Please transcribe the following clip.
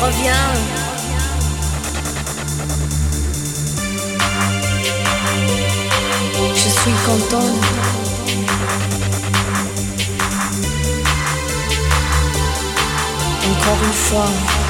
reviens. Je suis contente. Encore une fois.